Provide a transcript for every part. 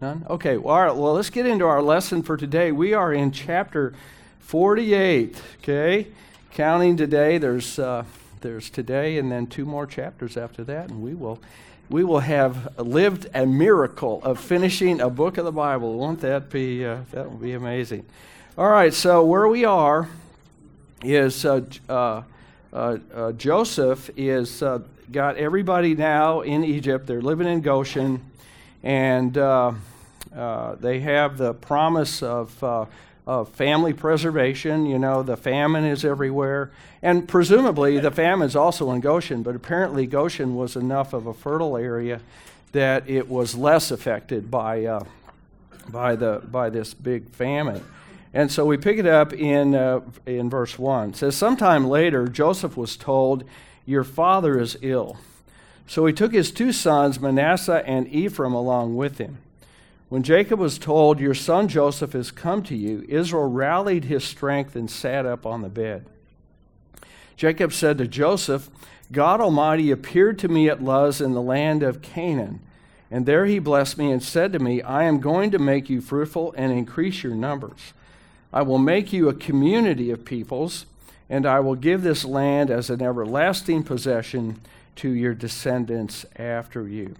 None? Okay, well, well, let's get into our lesson for today. We are in chapter 48, okay? Counting today, there's, uh, there's today and then two more chapters after that, and we will, we will have lived a miracle of finishing a book of the Bible. Won't that be, uh, that will be amazing. All right, so where we are is uh, uh, uh, uh Joseph is got everybody now in Egypt. They're living in Goshen, and uh, uh, they have the promise of, uh, of family preservation. You know, the famine is everywhere. And presumably, the famine is also in Goshen, but apparently, Goshen was enough of a fertile area that it was less affected by, uh, by, the, by this big famine. And so we pick it up in, uh, in verse 1. It says, Sometime later, Joseph was told, your father is ill. So he took his two sons, Manasseh and Ephraim, along with him. When Jacob was told, Your son Joseph has come to you, Israel rallied his strength and sat up on the bed. Jacob said to Joseph, God Almighty appeared to me at Luz in the land of Canaan, and there he blessed me and said to me, I am going to make you fruitful and increase your numbers. I will make you a community of peoples and I will give this land as an everlasting possession to your descendants after you.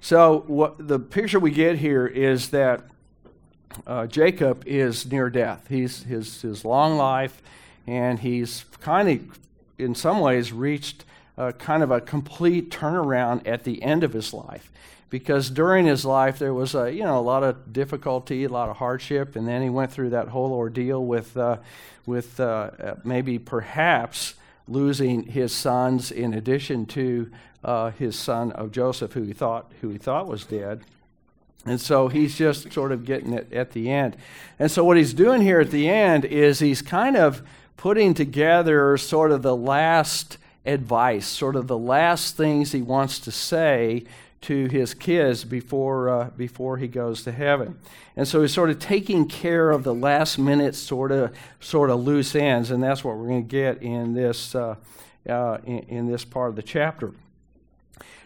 So, what the picture we get here is that uh, Jacob is near death. He's his his long life, and he's kind of, in some ways, reached kind of a complete turnaround at the end of his life. Because during his life there was a you know a lot of difficulty, a lot of hardship, and then he went through that whole ordeal with uh, with uh, uh, maybe perhaps losing his sons in addition to uh, his son of Joseph, who he thought who he thought was dead. And so he's just sort of getting it at the end. And so what he's doing here at the end is he's kind of putting together sort of the last advice, sort of the last things he wants to say to his kids before, uh, before he goes to heaven. And so he's sort of taking care of the last minute sort of, sort of loose ends, and that's what we're going to get in this, uh, uh, in, in this part of the chapter.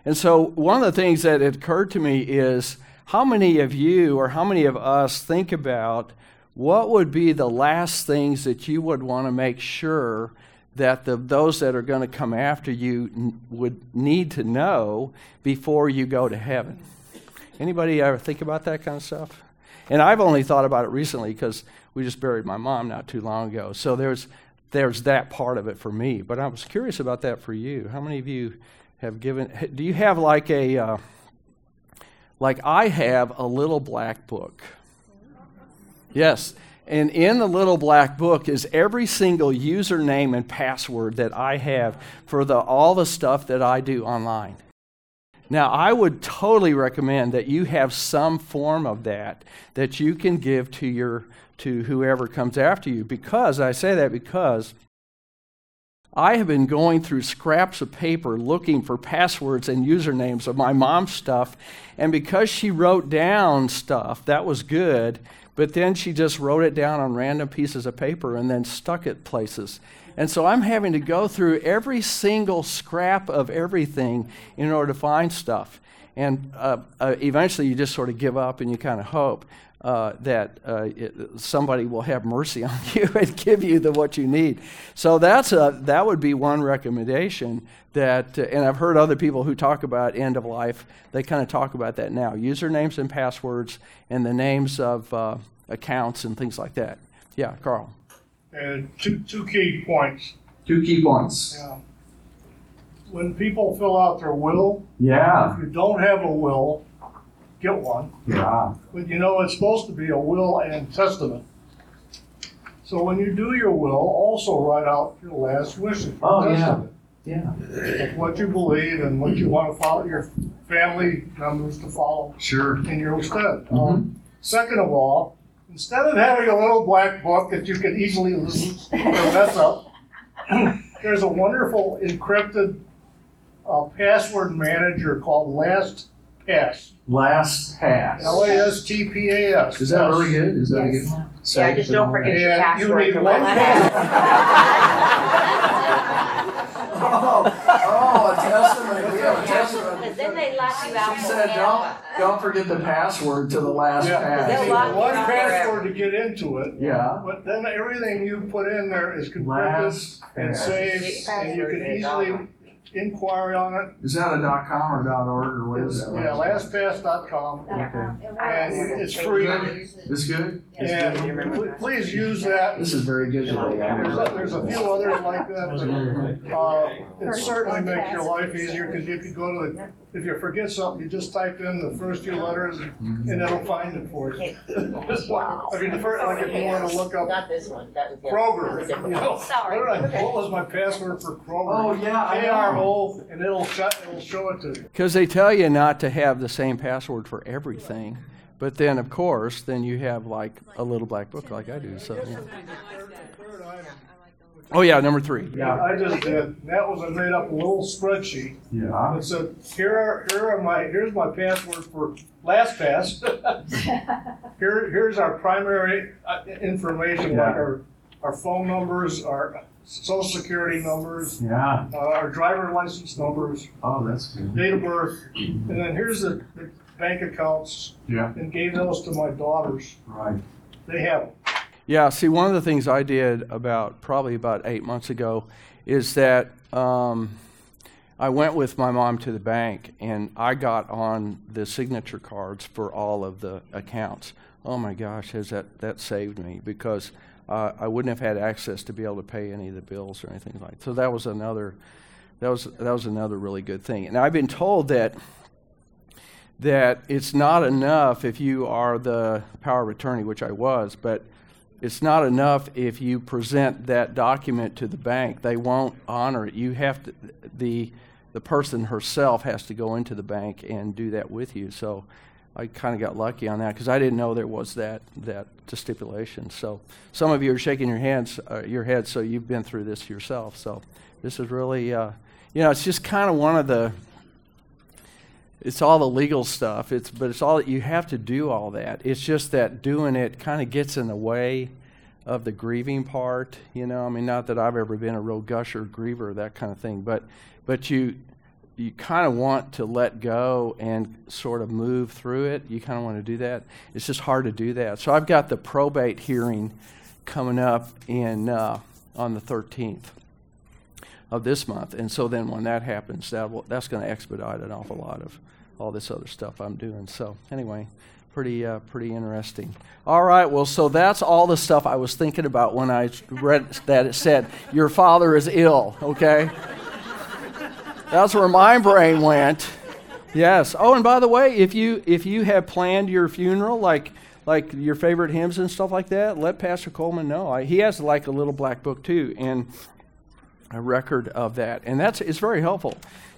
And so one of the things that occurred to me is how many of you or how many of us think about what would be the last things that you would want to make sure that the, those that are going to come after you n- would need to know before you go to heaven. Anybody ever think about that kind of stuff? And I've only thought about it recently because we just buried my mom not too long ago. So there's there's that part of it for me. But I was curious about that for you. How many of you have given? Do you have like a uh, like I have a little black book? Yes. And in the little black book is every single username and password that I have for the, all the stuff that I do online. Now, I would totally recommend that you have some form of that that you can give to your to whoever comes after you because I say that because I have been going through scraps of paper looking for passwords and usernames of my mom's stuff and because she wrote down stuff that was good but then she just wrote it down on random pieces of paper and then stuck it places. And so I'm having to go through every single scrap of everything in order to find stuff. And uh, uh, eventually you just sort of give up and you kind of hope uh, that uh, it, somebody will have mercy on you and give you the what you need. So that's a, that would be one recommendation that, uh, and I've heard other people who talk about end of life. They kind of talk about that now: usernames and passwords, and the names of uh, accounts and things like that. Yeah, Carl. And two two key points. Two key points. Yeah. When people fill out their will, yeah. if you don't have a will, get one. Yeah. But you know, it's supposed to be a will and testament. So when you do your will, also write out your last wishes. Your oh, testament. yeah. Yeah. What you believe and what you want to follow, your family members to follow Sure. in your stead. Mm-hmm. Um, second of all, instead of having a little black book that you can easily lose or mess up, there's a wonderful encrypted uh, password manager called LastPass. Last pass. L A S T P A S. Is that really good? Is that Yes. good? Yeah, just don't forget your And you password. need for one Oh, oh, a testament. We have a testament. Because then they lock you out She said don't. don't forget the password to the last Yeah, They'll see, lock you one out password to get into it, Yeah. but then everything you put in there is encrypted Last and pass. saved, and you can easily inquire on it. Is that a dot com or dot org or what is It's, that? yeah, lastpass.com, and it's free. This good? And pl- please use that. This is very good today. There's a, there's a few others like that, but, uh, it certainly makes your life easier, cause you could go to the, if you forget something, you just type in the first few letters and mm-hmm. it'll find it for you. Wow. I mean, the first, like if you wanna look up Not this one, that was. the- Kroger, you know, Sorry. what did I- what was my password for Kroger? Oh, yeah, I K R know. O, and it'll shut, it'll show it to you. Because they tell you not to have the same password for everything. But then, of course, then you have like a little black book like I do. So, yeah. Third item. Oh, yeah, number three. Yeah, I just did, that was, I made up a little spreadsheet Yeah. that said, here are, here are my, here's my password for LastPass. Here, here's our primary uh, information, like our, our phone numbers, our social security numbers, Yeah. uh, our driver license numbers, Oh, that's good. date of birth, and then here's the, the bank accounts, Yeah. and gave those to my daughters. Right. They have them. Yeah, see, one of the things I did about probably about eight months ago is that um, I went with my mom to the bank and I got on the signature cards for all of the accounts. Oh my gosh, has that that saved me because uh, I wouldn't have had access to be able to pay any of the bills or anything like. So that was another that was that was another really good thing. And I've been told that that it's not enough if you are the power of attorney, which I was, but it's not enough if you present that document to the bank. They won't honor it. You have to, the, the person herself has to go into the bank and do that with you. So I kind of got lucky on that because I didn't know there was that, that stipulation. So some of you are shaking your hands, uh, your head, so you've been through this yourself. So this is really, uh, you know, it's just kind of one of the, it's all the legal stuff. It's but it's all you have to do all that. It's just that doing it kind of gets in the way of the grieving part. You know, I mean, not that I've ever been a real gusher, griever, that kind of thing, but but you you kind of want to let go and sort of move through it. You kind of want to do that. It's just hard to do that. So I've got the probate hearing coming up in uh, on the 13th of this month. And so then when that happens, that will, that's going to expedite an awful lot of all this other stuff I'm doing. So anyway, pretty uh, pretty interesting. All right, well, so that's all the stuff I was thinking about when I read that it said your father is ill. Okay, that's where my brain went. Yes. Oh, and by the way, if you if you have planned your funeral, like like your favorite hymns and stuff like that, let Pastor Coleman know. I, he has like a little black book too, and a record of that. And that's it's very helpful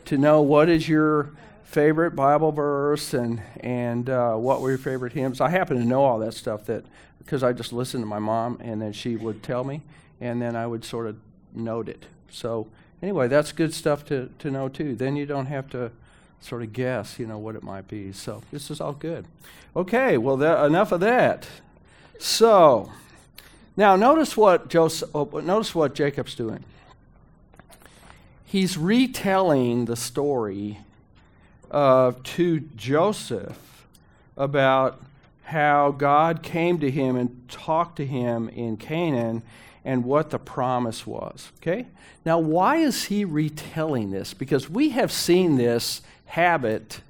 to know what is your favorite Bible verse and and uh, what were your favorite hymns. I happen to know all that stuff that because I just listened to my mom and then she would tell me and then I would sort of note it. So anyway, that's good stuff to, to know too. Then you don't have to sort of guess, you know, what it might be. So this is all good. Okay, well, enough of that. So now notice what Joseph, oh, notice what Jacob's doing he's retelling the story uh, to Joseph about how God came to him and talked to him in Canaan and what the promise was. Okay? Now, why is he retelling this? Because we have seen this habit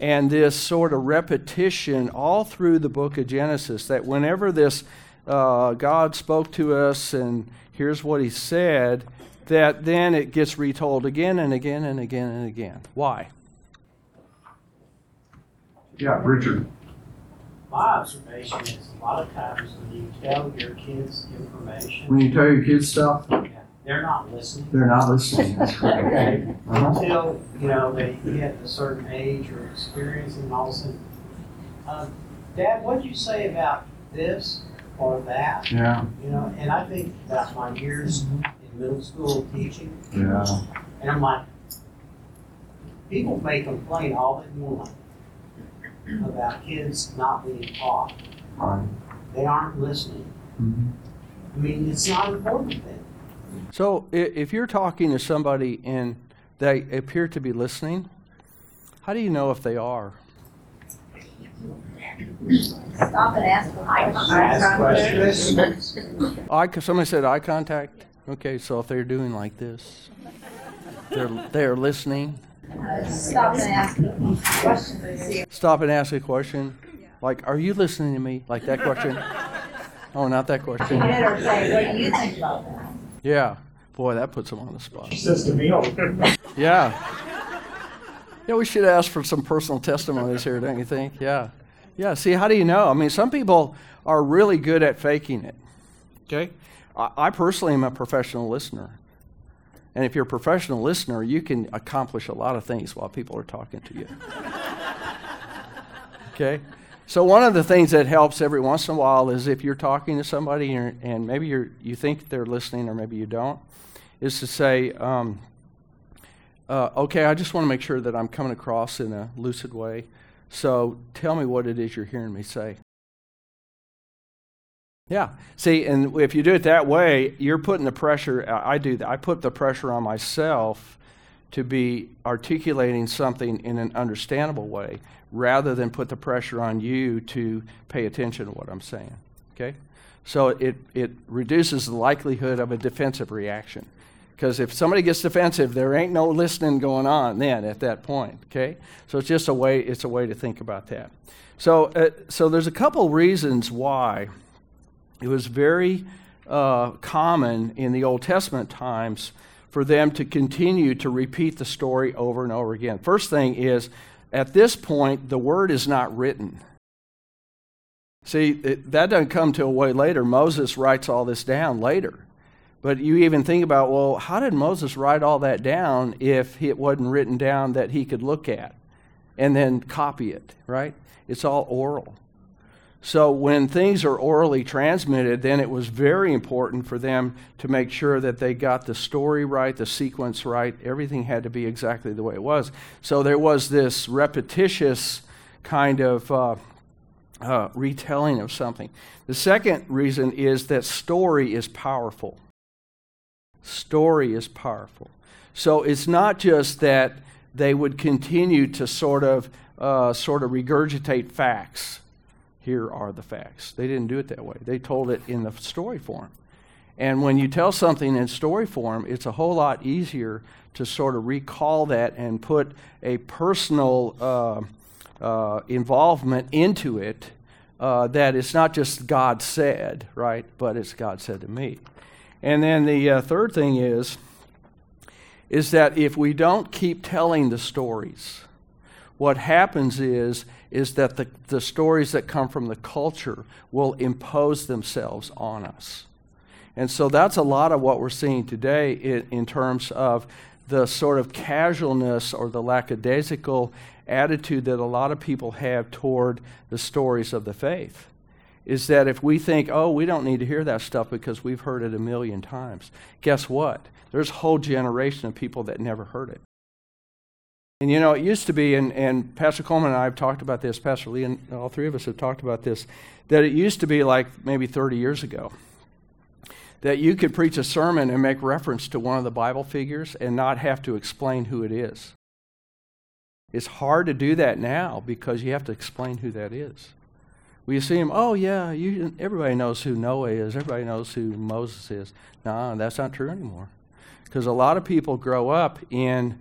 and this sort of repetition all through the book of Genesis that whenever this uh, God spoke to us and here's what he said, that then it gets retold again and again and again and again. Why? Yeah, Richard. My observation is a lot of times when you tell your kids information, When you tell your kids stuff, they're not listening. they're not listening. That's correct. Okay. Uh-huh. Until, you know, they hit a certain age or experience and all of a sudden, uh, Dad, what'd you say about this or that? Yeah, You know, and I think about my years in middle school teaching, yeah. and I'm like, people may complain all they want about kids not being taught. Right. They aren't listening. Mhm. I mean, it's not an important then. So if you're talking to somebody and they appear to be listening, how do you know if they are? Stop and ask for Ask questions. questions. Eye, somebody said eye contact. Okay, so if they're doing like this, they're they're listening. Stop and ask questions and see if Stop and ask a question, like, "Are you listening to me?" Like that question. Oh, not that question. or say, what do you think about that? Yeah, boy, that puts them on the spot. Says to me, oh, Yeah. Yeah, we should ask for some personal testimonies here, don't you think? Yeah. Yeah, see, how do you know? I mean, some people are really good at faking it. Okay? I, I personally am a professional listener. And if you're a professional listener, you can accomplish a lot of things while people are talking to you. okay? So one of the things that helps every once in a while is if you're talking to somebody and, and maybe you think they're listening or maybe you don't, is to say, um, uh, okay, I just want to make sure that I'm coming across in a lucid way. So tell me what it is you're hearing me say. Yeah. See, and if you do it that way, you're putting the pressure. I do that. I put the pressure on myself to be articulating something in an understandable way rather than put the pressure on you to pay attention to what I'm saying. Okay? So it, it reduces the likelihood of a defensive reaction. Because if somebody gets defensive, there ain't no listening going on then at that point. Okay? So it's just a way, it's a way to think about that. So, uh, so there's a couple reasons why it was very uh, common in the Old Testament times for them to continue to repeat the story over and over again. First thing is, at this point, the word is not written. See, it, that doesn't come till way later. Moses writes all this down later. But you even think about, well, how did Moses write all that down if it wasn't written down that he could look at and then copy it, right? It's all oral. So when things are orally transmitted, then it was very important for them to make sure that they got the story right, the sequence right. Everything had to be exactly the way it was. So there was this repetitious kind of uh, uh, retelling of something. The second reason is that story is powerful. Story is powerful. So it's not just that they would continue to sort of uh, sort of regurgitate facts here are the facts. They didn't do it that way. They told it in the story form. And when you tell something in story form, it's a whole lot easier to sort of recall that and put a personal uh, uh, involvement into it uh, that it's not just God said, right? But it's God said to me. And then the uh, third thing is, is that if we don't keep telling the stories, what happens is is that the, the stories that come from the culture will impose themselves on us. And so that's a lot of what we're seeing today in, in terms of the sort of casualness or the lackadaisical attitude that a lot of people have toward the stories of the faith. Is that if we think, oh, we don't need to hear that stuff because we've heard it a million times, guess what? There's a whole generation of people that never heard it. And you know, it used to be, and, and Pastor Coleman and I have talked about this, Pastor Lee and all three of us have talked about this, that it used to be like maybe 30 years ago that you could preach a sermon and make reference to one of the Bible figures and not have to explain who it is. It's hard to do that now because you have to explain who that is. You see him, oh, yeah, you, everybody knows who Noah is, everybody knows who Moses is. No, that's not true anymore. Because a lot of people grow up in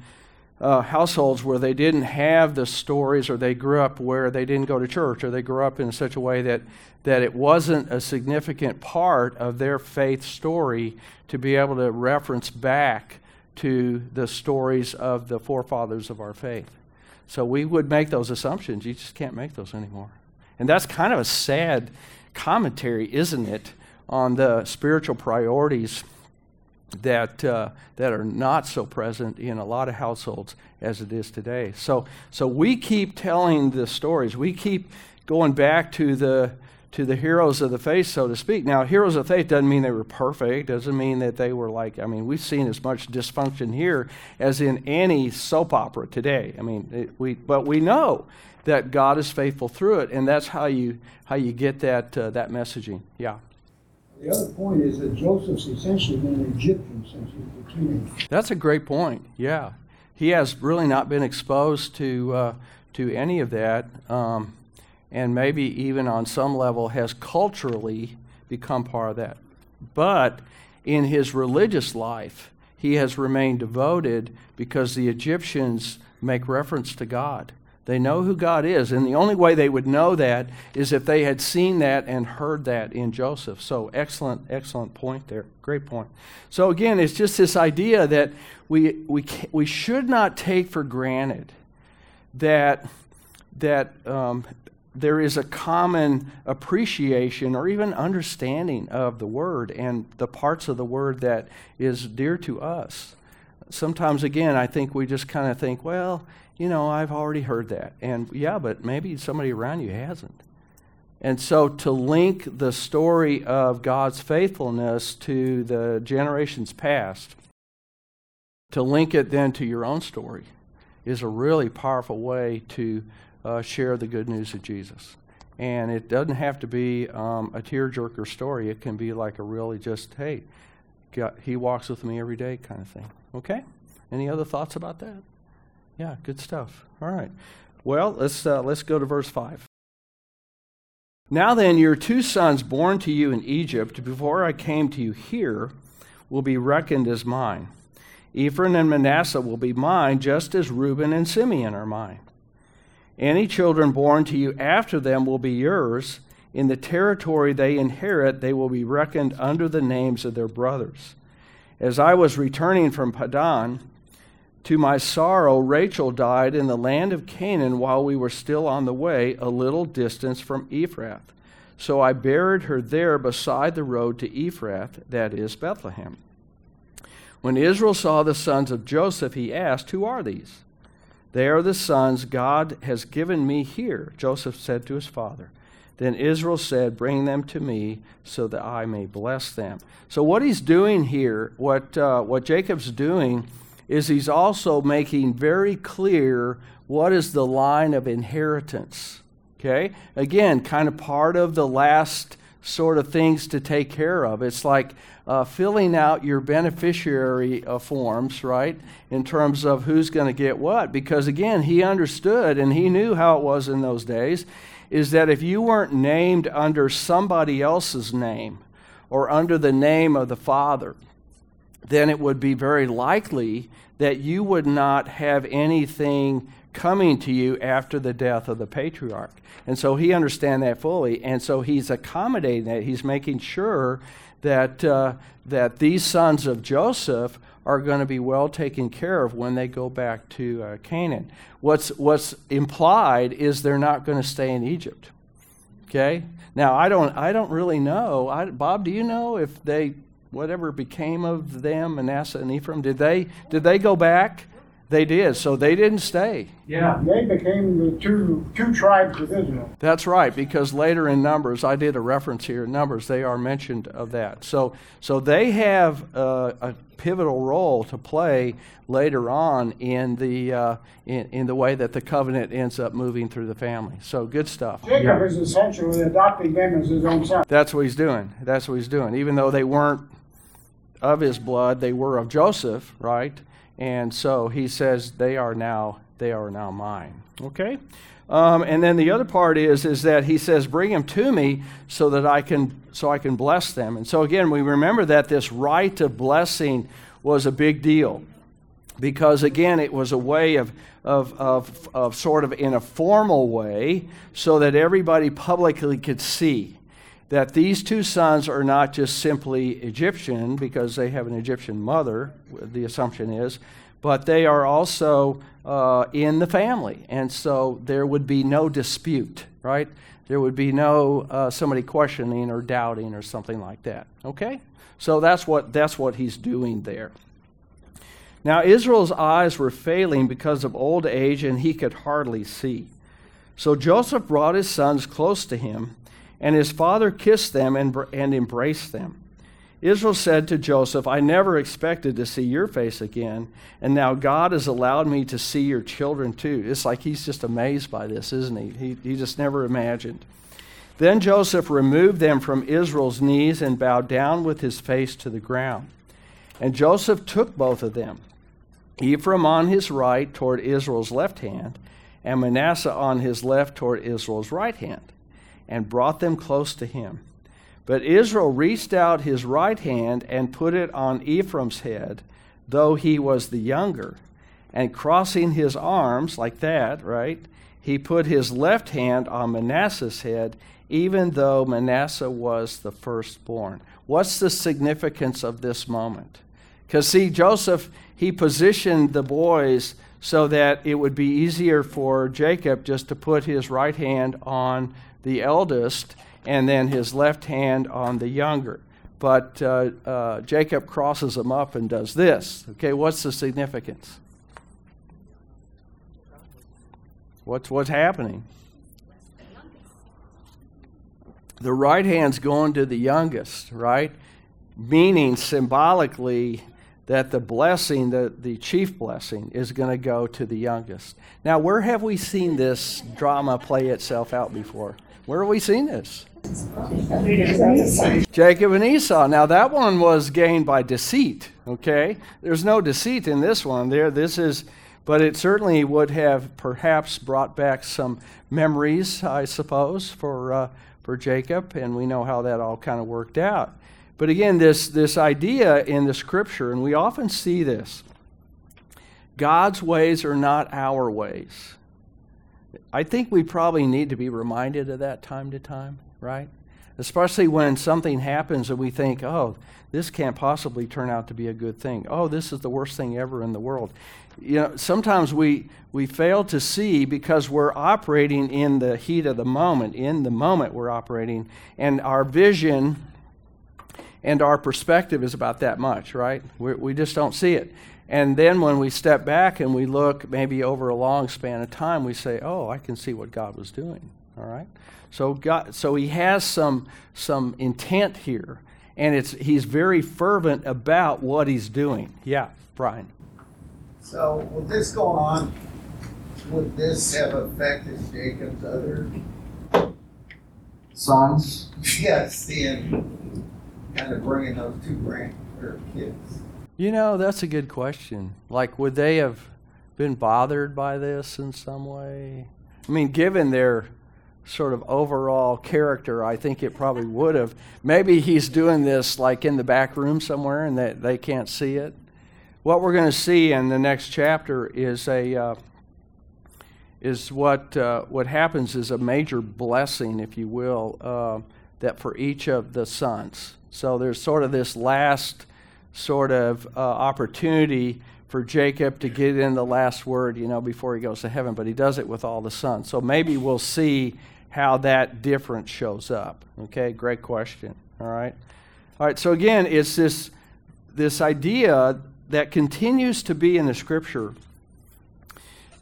uh, households where they didn't have the stories, or they grew up where they didn't go to church, or they grew up in such a way that, that it wasn't a significant part of their faith story to be able to reference back to the stories of the forefathers of our faith. So we would make those assumptions. You just can't make those anymore. And that's kind of a sad commentary, isn't it, on the spiritual priorities that uh, that are not so present in a lot of households as it is today. So so we keep telling the stories. We keep going back to the to the heroes of the faith, so to speak. Now, heroes of faith doesn't mean they were perfect. Doesn't mean that they were like. I mean, we've seen as much dysfunction here as in any soap opera today. I mean, it, we but we know that God is faithful through it, and that's how you how you get that uh, that messaging. Yeah. The other point is that Joseph's essentially been an Egyptian since he was a teenager. That's a great point. Yeah, he has really not been exposed to uh, to any of that, um, and maybe even on some level has culturally become part of that. But in his religious life, he has remained devoted because the Egyptians make reference to God. They know who God is, and the only way they would know that is if they had seen that and heard that in Joseph. So, excellent, excellent point there. Great point. So, again, it's just this idea that we, we, we should not take for granted that, that um, there is a common appreciation or even understanding of the Word and the parts of the Word that is dear to us. Sometimes, again, I think we just kind of think, well, you know, I've already heard that. And yeah, but maybe somebody around you hasn't. And so to link the story of God's faithfulness to the generations past, to link it then to your own story, is a really powerful way to uh, share the good news of Jesus. And it doesn't have to be um, a tearjerker story. It can be like a really just, hey, God, he walks with me every day kind of thing. Okay? Any other thoughts about that? Yeah, good stuff. All right. Well, let's uh, let's go to verse five. Now then, your two sons born to you in Egypt, before I came to you here, will be reckoned as mine. Ephraim and Manasseh will be mine, just as Reuben and Simeon are mine. Any children born to you after them will be yours. In the territory they inherit, they will be reckoned under the names of their brothers. As I was returning from Paddan, to my sorrow, Rachel died in the land of Canaan while we were still on the way, a little distance from Ephrath. So I buried her there beside the road to Ephrath, that is Bethlehem. When Israel saw the sons of Joseph, he asked, Who are these? They are the sons God has given me here, Joseph said to his father. Then Israel said, Bring them to me so that I may bless them. So, what he's doing here, what, uh, what Jacob's doing, is he's also making very clear what is the line of inheritance. Okay? Again, kind of part of the last sort of things to take care of. It's like uh, filling out your beneficiary uh, forms, right, in terms of who's going to get what. Because again, he understood and he knew how it was in those days is that if you weren't named under somebody else's name or under the name of the Father, then it would be very likely that you would not have anything coming to you after the death of the patriarch. And so he understands that fully. And so he's accommodating that. He's making sure that, uh, that these sons of Joseph are going to be well taken care of when they go back to uh, Canaan. What's, what's implied is they're not going to stay in Egypt. Okay? Now, I don't, I don't really know. I, Bob, do you know if they whatever became of them, Manasseh and Ephraim, did they did they go back? They did. So they didn't stay. Yeah. They became the two, two tribes of Israel. That's right, because later in Numbers, I did a reference here in Numbers, they are mentioned of that. So, so they have uh, a pivotal role to play later on in the, uh, in, in the way that the covenant ends up moving through the family. So good stuff. Jacob is essentially adopting them as his own son. That's what he's doing. That's what he's doing. Even though they weren't of his blood, they were of Joseph, right? And so he says they are now they are now mine. Okay. Um, and then the other part is is that he says bring them to me so that I can so I can bless them. And so again we remember that this right of blessing was a big deal because again it was a way of of, of, of sort of in a formal way so that everybody publicly could see that these two sons are not just simply Egyptian because they have an Egyptian mother, the assumption is, but they are also uh, in the family. And so there would be no dispute, right? There would be no uh, somebody questioning or doubting or something like that. Okay? So that's what, that's what he's doing there. Now, Israel's eyes were failing because of old age, and he could hardly see. So Joseph brought his sons close to him and his father kissed them and, and embraced them. Israel said to Joseph, I never expected to see your face again, and now God has allowed me to see your children too. It's like he's just amazed by this, isn't he? He, he just never imagined. Then Joseph removed them from Israel's knees and bowed down with his face to the ground. And Joseph took both of them, Ephraim on his right toward Israel's left hand, and Manasseh on his left toward Israel's right hand, and brought them close to him. But Israel reached out his right hand and put it on Ephraim's head, though he was the younger. And crossing his arms, like that, right, he put his left hand on Manasseh's head, even though Manasseh was the firstborn. What's the significance of this moment? Because, see, Joseph, he positioned the boys so that it would be easier for Jacob just to put his right hand on the eldest and then his left hand on the younger. But uh, uh, Jacob crosses them up and does this. Okay, what's the significance? What's, what's happening? The right hand's going to the youngest, right? Meaning symbolically that the blessing, the, the chief blessing, is going to go to the youngest. Now, where have we seen this drama play itself out before? Where have we seen this? Jacob and Esau. Now that one was gained by deceit. Okay, there's no deceit in this one. There, this is, but it certainly would have perhaps brought back some memories, I suppose, for uh, for Jacob, and we know how that all kind of worked out. But again, this this idea in the Scripture, and we often see this. God's ways are not our ways. I think we probably need to be reminded of that time to time, right? Especially when something happens and we think, oh, this can't possibly turn out to be a good thing. Oh, this is the worst thing ever in the world. You know, sometimes we, we fail to see because we're operating in the heat of the moment. In the moment, we're operating, and our vision and our perspective is about that much, right? we we just don't see it. And then when we step back and we look maybe over a long span of time, we say, "Oh, I can see what God was doing." All right. So God, so He has some some intent here, and it's He's very fervent about what He's doing. Yeah, Brian. So with this going on, would this have affected Jacob's other? Sons, Yes, seeing, kind of bringing those two grand, kids. You know, that's a good question. Like, would they have been bothered by this in some way? I mean, given their sort of overall character, I think it probably would have. Maybe he's doing this like in the back room somewhere and that they can't see it. What we're going to see in the next chapter is a uh, is what uh, what happens is a major blessing, if you will, uh, that for each of the sons. So there's sort of this last sort of uh, opportunity for Jacob to get in the last word, you know, before he goes to heaven, but he does it with all the sons. So maybe we'll see how that difference shows up. Okay, great question. All right. All right, so again, it's this this idea that continues to be in the scripture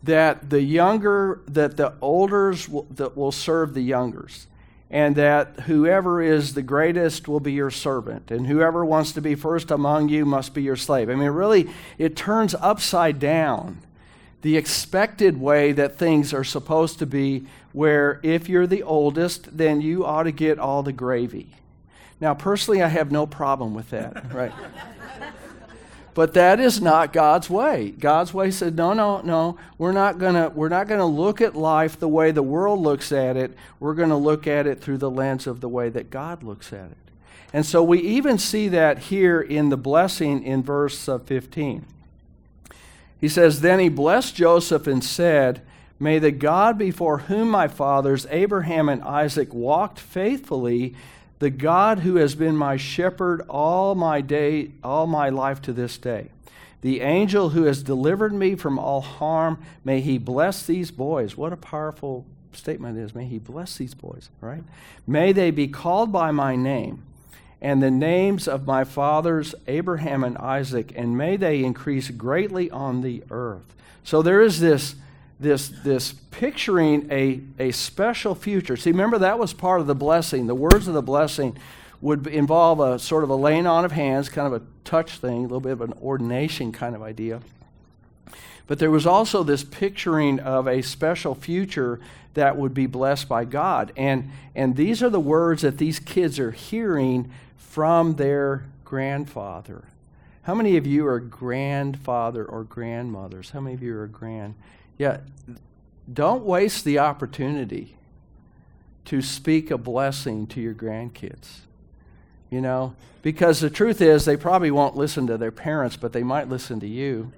that the younger that the olders will, that will serve the youngers and that whoever is the greatest will be your servant, and whoever wants to be first among you must be your slave. I mean, really, it turns upside down the expected way that things are supposed to be, where if you're the oldest, then you ought to get all the gravy. Now, personally, I have no problem with that, right? But that is not God's way. God's way said, no, no, no. We're not gonna we're not gonna look at life the way the world looks at it. We're gonna look at it through the lens of the way that God looks at it. And so we even see that here in the blessing in verse uh, 15. He says, Then he blessed Joseph and said, May the God before whom my fathers Abraham and Isaac walked faithfully the God who has been my shepherd all my day, all my life to this day. The angel who has delivered me from all harm, may he bless these boys. What a powerful statement it is. May he bless these boys, right? May they be called by my name and the names of my fathers Abraham and Isaac, and may they increase greatly on the earth. So there is this this, this picturing a, a special future. See, remember that was part of the blessing. The words of the blessing would involve a sort of a laying on of hands, kind of a touch thing, a little bit of an ordination kind of idea. But there was also this picturing of a special future that would be blessed by God. And, and these are the words that these kids are hearing from their grandfather. How many of you are grandfather or grandmothers? How many of you are grand? Yeah, don't waste the opportunity to speak a blessing to your grandkids. You know, because the truth is, they probably won't listen to their parents, but they might listen to you.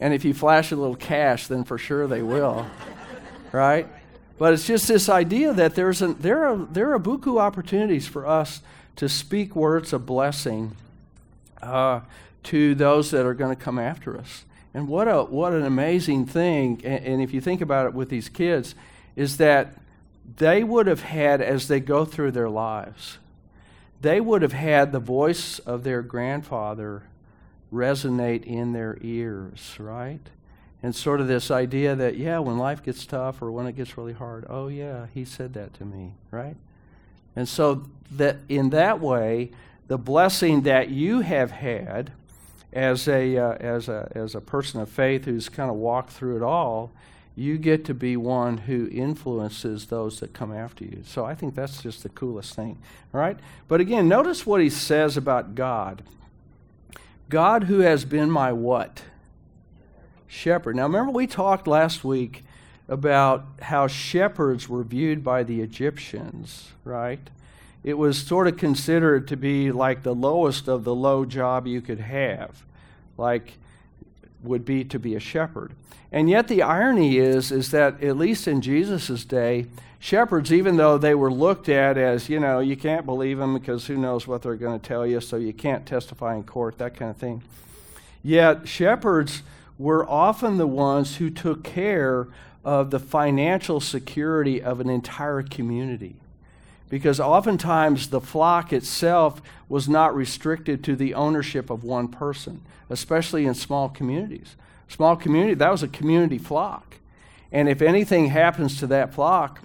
And if you flash a little cash, then for sure they will. right? But it's just this idea that there's an, there, are, there are buku opportunities for us to speak words of blessing uh, to those that are going to come after us. And what, a, what an amazing thing, and, and if you think about it with these kids, is that they would have had, as they go through their lives, they would have had the voice of their grandfather resonate in their ears, right? And sort of this idea that, yeah, when life gets tough or when it gets really hard, oh, yeah, he said that to me, right? And so that in that way, the blessing that you have had as a, uh, as a, as a person of faith who's kind of walked through it all, you get to be one who influences those that come after you. So I think that's just the coolest thing. Right? But again, notice what he says about God. God who has been my what? Shepherd. Now remember we talked last week about how shepherds were viewed by the Egyptians, right? It was sort of considered to be like the lowest of the low job you could have, like would be to be a shepherd. And yet the irony is is that at least in Jesus' day, shepherds, even though they were looked at as, you know, you can't believe them because who knows what they're going to tell you, so you can't testify in court, that kind of thing. Yet shepherds were often the ones who took care of the financial security of an entire community. Because oftentimes the flock itself was not restricted to the ownership of one person, especially in small communities. Small community, that was a community flock. And if anything happens to that flock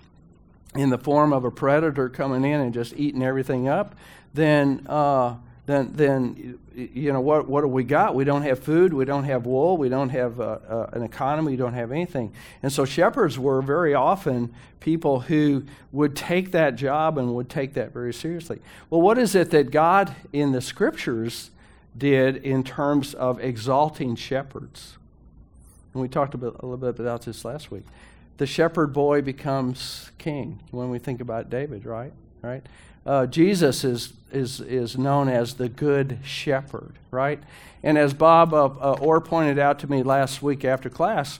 in the form of a predator coming in and just eating everything up, then, uh, then, then you know, what, what do we got? We don't have food, we don't have wool, we don't have uh, uh, an economy, we don't have anything. And so shepherds were very often people who would take that job and would take that very seriously. Well, what is it that God in the scriptures did in terms of exalting shepherds? And we talked about, a little bit about this last week. The shepherd boy becomes king when we think about David, right? Right? Uh, Jesus is, is, is known as the good shepherd, right? And as Bob uh, uh, Orr pointed out to me last week after class,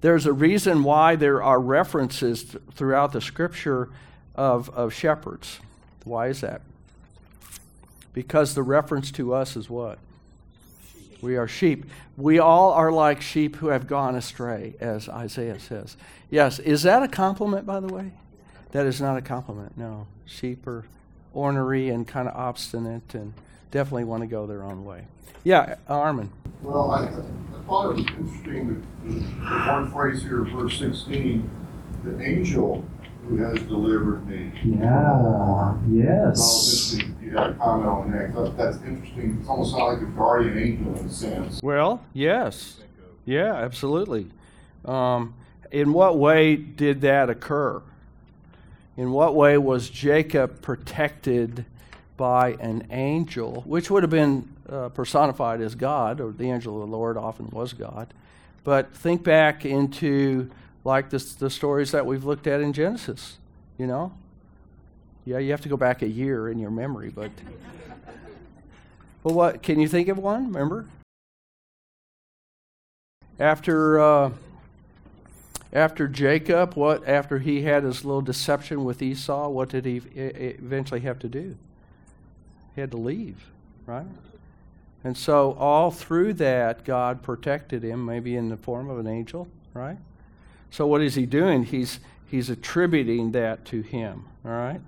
there's a reason why there are references th- throughout the scripture of, of shepherds. Why is that? Because the reference to us is what? We are sheep. We all are like sheep who have gone astray, as Isaiah says. Yes, is that a compliment, by the way? That is not a compliment, no. Sheep are ornery and kind of obstinate and definitely want to go their own way. Yeah, Armin. Well, I, I thought it was interesting the, the one phrase here, verse 16, the angel who has delivered me. Yeah, yes. just if you had a comment on that, 'cause that's interesting. It's almost like a guardian angel in a sense. Well, yes. Yeah, absolutely. Um, in what way did that occur? In what way was Jacob protected by an angel, which would have been uh, personified as God, or the angel of the Lord often was God? But think back into like the, the stories that we've looked at in Genesis, you know? Yeah, you have to go back a year in your memory, but. Well, what can you think of one? Remember? After uh, after Jacob, what after he had his little deception with Esau, what did he eventually have to do? He had to leave, right? And so all through that, God protected him, maybe in the form of an angel, right? So what is he doing? He's he's attributing that to him, all right?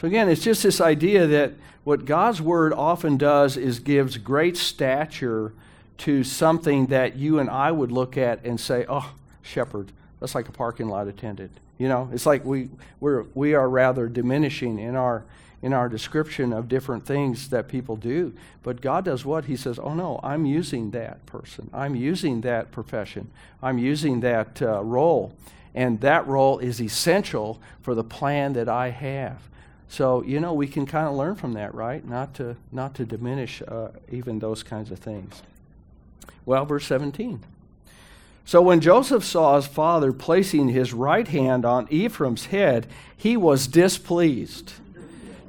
So again, it's just this idea that what God's word often does is gives great stature to something that you and I would look at and say, "Oh, shepherd, that's like a parking lot attendant." You know, it's like we we're we are rather diminishing in our in our description of different things that people do. But God does what? He says, "Oh no, I'm using that person. I'm using that profession. I'm using that uh, role." And that role is essential for the plan that I have. So you know we can kind of learn from that, right? Not to not to diminish uh, even those kinds of things. Well, verse 17. So when Joseph saw his father placing his right hand on Ephraim's head, he was displeased.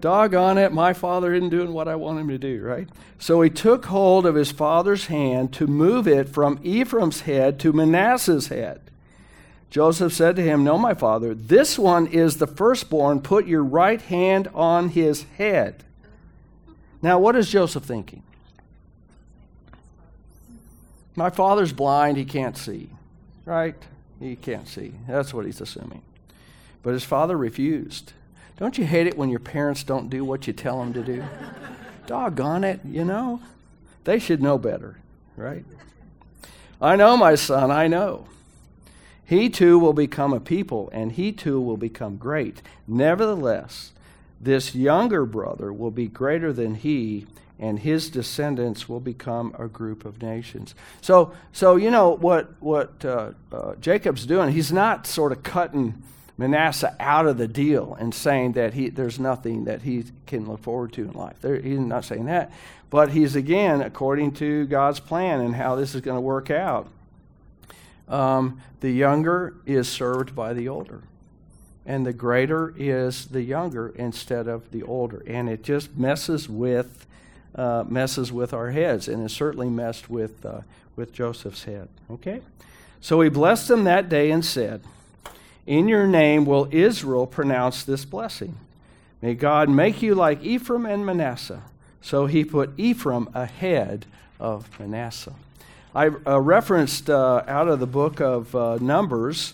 Doggone it, my father isn't doing what I want him to do, right? So he took hold of his father's hand to move it from Ephraim's head to Manasseh's head. Joseph said to him, No, my father, this one is the firstborn. Put your right hand on his head. Now, what is Joseph thinking? My father's blind, he can't see. Right? He can't see. That's what he's assuming. But his father refused. Don't you hate it when your parents don't do what you tell them to do? Doggone it, you know? They should know better, right? I know, my son, I know. He too will become a people, and he too will become great. Nevertheless, this younger brother will be greater than he, and his descendants will become a group of nations. So, so you know what what uh, uh, Jacob's doing? He's not sort of cutting Manasseh out of the deal and saying that he there's nothing that he can look forward to in life. There, he's not saying that, but he's again according to God's plan and how this is going to work out. Um, the younger is served by the older and the greater is the younger instead of the older. And it just messes with uh, messes with our heads, and it certainly messed with uh, with Joseph's head. Okay, so he blessed them that day and said, "In your name will Israel pronounce this blessing. May God make you like Ephraim and Manasseh." So he put Ephraim ahead of Manasseh. I uh, referenced uh, out of the book of uh, Numbers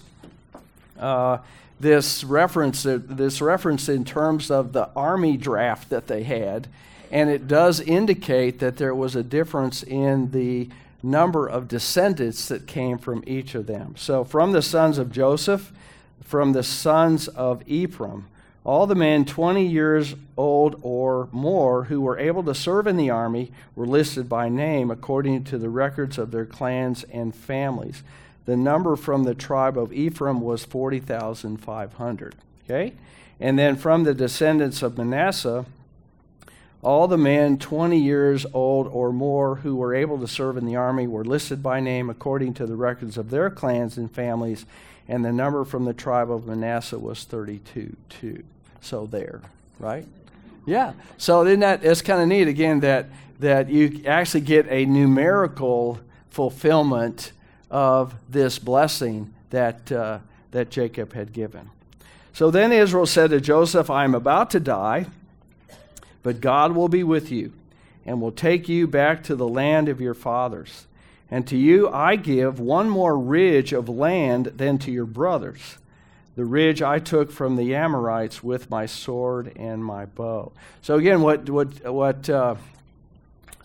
uh, this reference, this reference in terms of the army draft that they had, and it does indicate that there was a difference in the number of descendants that came from each of them. So, from the sons of Joseph, from the sons of Ephraim, all the men 20 years old or more who were able to serve in the army were listed by name according to the records of their clans and families. The number from the tribe of Ephraim was 40,500. Okay? And then from the descendants of Manasseh, all the men 20 years old or more who were able to serve in the army were listed by name according to the records of their clans and families, and the number from the tribe of Manasseh was 32. Two. So there, right? Yeah. So then that it's kind of neat again that that you actually get a numerical fulfillment of this blessing that, uh, that Jacob had given. So then Israel said to Joseph, I am about to die, but God will be with you and will take you back to the land of your fathers. And to you I give one more ridge of land than to your brothers, the ridge I took from the Amorites with my sword and my bow. So again, what what what uh,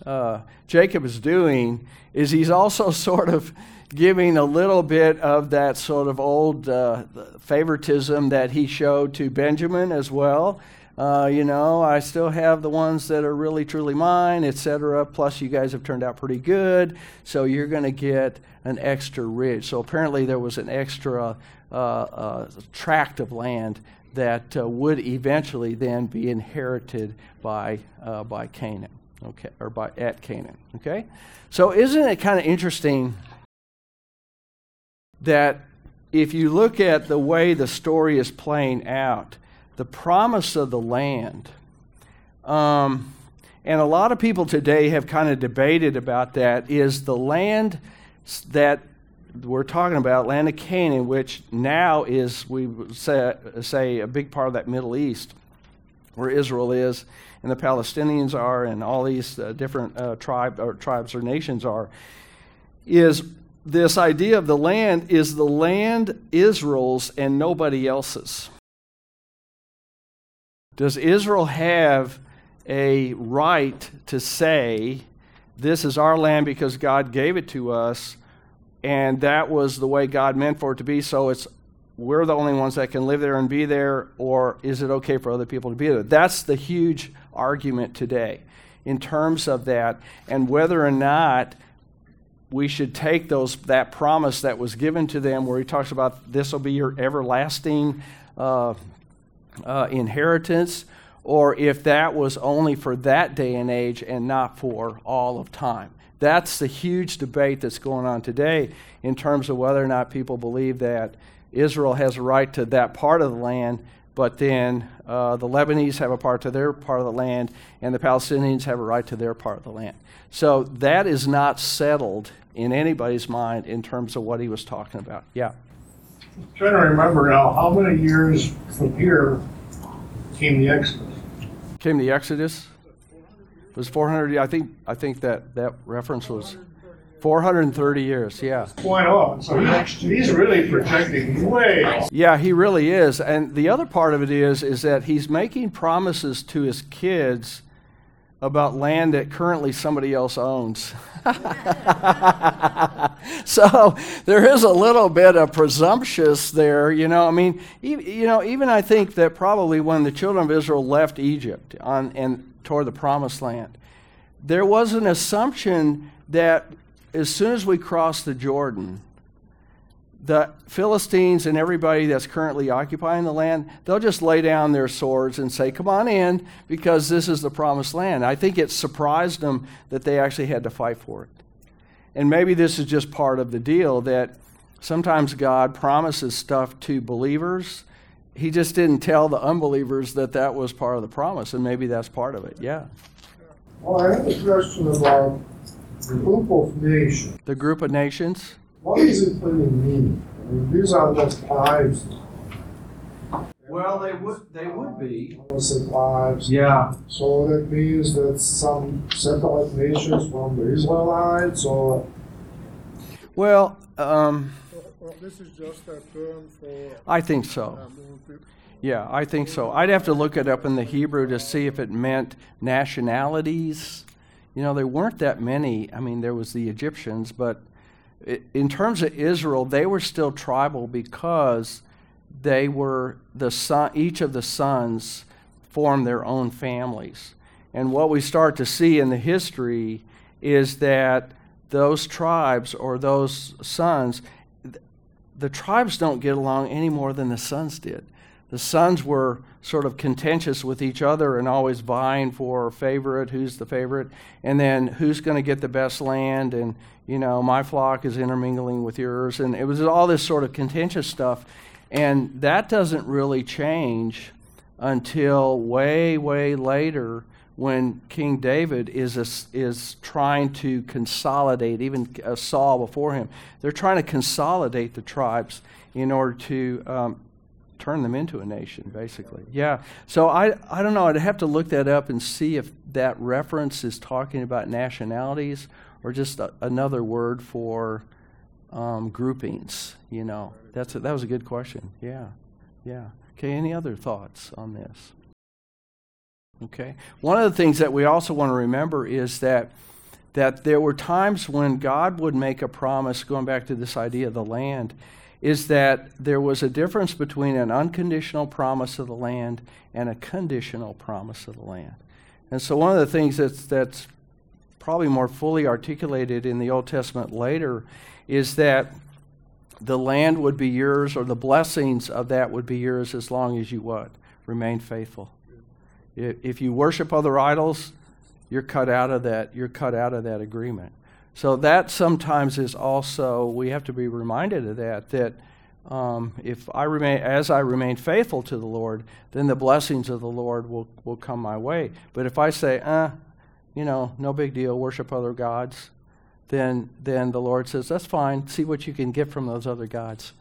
uh, Jacob is doing is he's also sort of giving a little bit of that sort of old uh, favoritism that he showed to Benjamin as well. Uh, you know, I still have the ones that are really truly mine, etc. Plus, you guys have turned out pretty good, so you're going to get an extra ridge. So apparently, there was an extra uh, uh tract of land that uh, would eventually then be inherited by uh, by Canaan, okay, or by at Canaan. Okay, so isn't it kind of interesting? that if you look at the way the story is playing out, the promise of the land, um, and a lot of people today have kind of debated about that, is the land that we're talking about, land of Canaan, which now is, we say, say, a big part of that Middle East, where Israel is, and the Palestinians are, and all these uh, different uh, tribe, or tribes or nations are, is this idea of the land is the land Israel's and nobody else's. Does Israel have a right to say, this is our land because God gave it to us, and that was the way God meant for it to be, so it's we're the only ones that can live there and be there, or is it okay for other people to be there? That's the huge argument today in terms of that, and whether or not we should take those that promise that was given to them, where he talks about this will be your everlasting uh, uh, inheritance, or if that was only for that day and age and not for all of time. That's the huge debate that's going on today in terms of whether or not people believe that Israel has a right to that part of the land, but then uh, the Lebanese have a part to their part of the land, and the Palestinians have a right to their part of the land. So that is not settled in anybody's mind in terms of what he was talking about. Yeah. Trying to remember now, how many years from here came the Exodus? Came the Exodus. It was 400. I think. I think that that reference was 430 years. Yeah. Point on, so he's, he's really projecting way off. Yeah, he really is. And the other part of it is is that he's making promises to his kids about land that currently somebody else owns. so there is a little bit of presumptuous there, you know. I mean, e- you know, even I think that probably when the children of Israel left Egypt on and toward the promised land, there was an assumption that as soon as we crossed the Jordan, the Philistines and everybody that's currently occupying the land, they'll just lay down their swords and say, Come on in, because this is the promised land. I think it surprised them that they actually had to fight for it. And maybe this is just part of the deal that sometimes God promises stuff to believers. He just didn't tell the unbelievers that that was part of the promise, and maybe that's part of it. Yeah. Well, I have a question about the group of nations. The group of nations. What does it really mean? I mean, these are the tribes. Well, they would, they would be. I say tribes. Yeah. So that means that some separate nations from the Israelites or Well, um, this is just a term for I think so. Yeah, I think so. I'd have to look it up in the Hebrew to see if it meant nationalities. You know, there weren't that many. I mean, there was the Egyptians, but i- in terms of Israel, they were still tribal because they were the son, each of the sons formed their own families. And what we start to see in the history is that those tribes or those sons, the tribes don't get along any more than the sons did. The sons were sort of contentious with each other and always vying for favorite, who's the favorite, and then who's going to get the best land, and you know, my flock is intermingling with yours, and it was all this sort of contentious stuff, and that doesn't really change until way, way later when King David is a, is trying to consolidate, even uh, Saul before him. They're trying to consolidate the tribes in order to um, turn them into a nation, basically. Yeah. So I, I don't know. I'd have to look that up and see if that reference is talking about nationalities or just a, another word for um, groupings. You know, that's a, that was a good question. Yeah. Yeah. Okay. Any other thoughts on this? Okay. One of the things that we also want to remember is that that there were times when God would make a promise, going back to this idea of the land, is that there was a difference between an unconditional promise of the land and a conditional promise of the land. And so one of the things that's that's probably more fully articulated in the Old Testament later is that the land would be yours or the blessings of that would be yours as long as you what? Remain faithful. If you worship other idols, you're cut out of that you're cut out of that agreement. So that sometimes is also we have to be reminded of that that um, if I remain as I remain faithful to the Lord, then the blessings of the Lord will will come my way. But if I say, uh, you know, no big deal, worship other gods, then then the Lord says, that's fine. See what you can get from those other gods,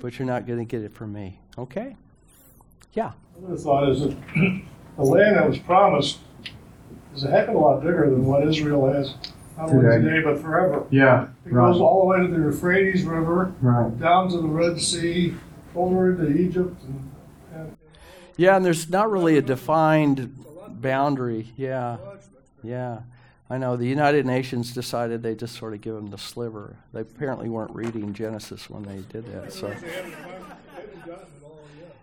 but you're not going to get it from me. Okay? Yeah. Another thought is that the land that was promised is a heck of a lot bigger than what Israel has, not only Today. today, but forever. Yeah. It goes all the way to the Euphrates River, Right. down to the Red Sea, over into Egypt, and, and Yeah, and there's not really a defined boundary. Yeah. Yeah. I know the United Nations decided they just sort of give them the sliver. They apparently weren't reading Genesis when they did that. So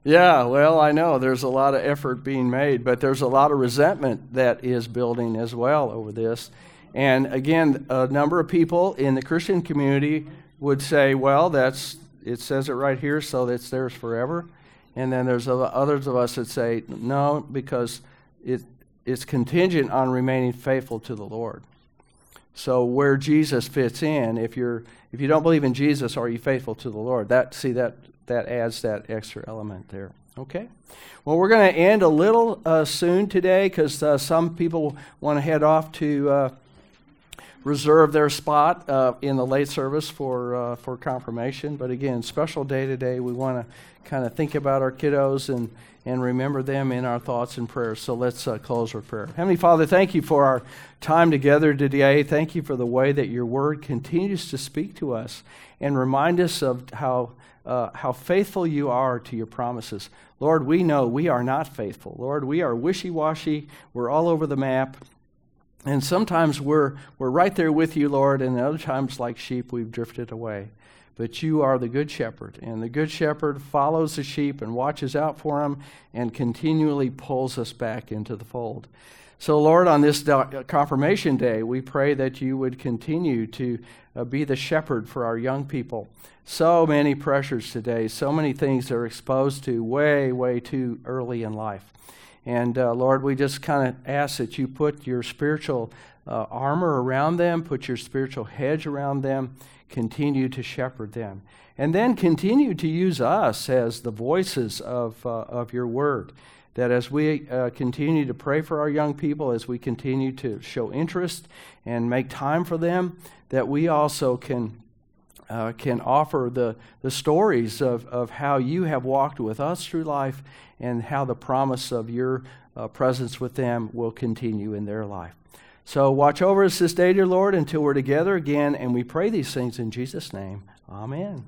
Yeah, well, I know there's a lot of effort being made, but there's a lot of resentment that is building as well over this. And again, a number of people in the Christian community would say, well, that's it says it right here, so it's theirs forever. And then there's others of us that say, no, because it, it's contingent on remaining faithful to the Lord. So where Jesus fits in, if you're if you don't believe in Jesus, are you faithful to the Lord? That see that that adds that extra element there. Okay. Well, we're going to end a little uh, soon today because uh, some people want to head off to uh, reserve their spot uh, in the late service for uh, for confirmation. But again, special day today. We want to kind of think about our kiddos and and remember them in our thoughts and prayers. So let's uh, close with prayer. Heavenly Father, thank you for our time together today. Thank you for the way that your Word continues to speak to us and remind us of how. Uh, how faithful you are to your promises. Lord, we know we are not faithful. Lord, we are wishy washy. We're all over the map. And sometimes we're, we're right there with you, Lord, and other times, like sheep, we've drifted away. But you are the good shepherd, and the good shepherd follows the sheep and watches out for them and continually pulls us back into the fold. So, Lord, on this confirmation day, we pray that you would continue to uh, be the shepherd for our young people. So many pressures today, so many things they're exposed to way, way too early in life. And uh, Lord, we just kind of ask that you put your spiritual uh, armor around them, put your spiritual hedge around them, continue to shepherd them. And then continue to use us as the voices of, uh, of your word. That as we uh, continue to pray for our young people, as we continue to show interest and make time for them, that we also can uh, can offer the, the stories of, of how you have walked with us through life and how the promise of your uh, presence with them will continue in their life. So watch over us this day, dear Lord, until we're together again, and we pray these things in Jesus' name. Amen.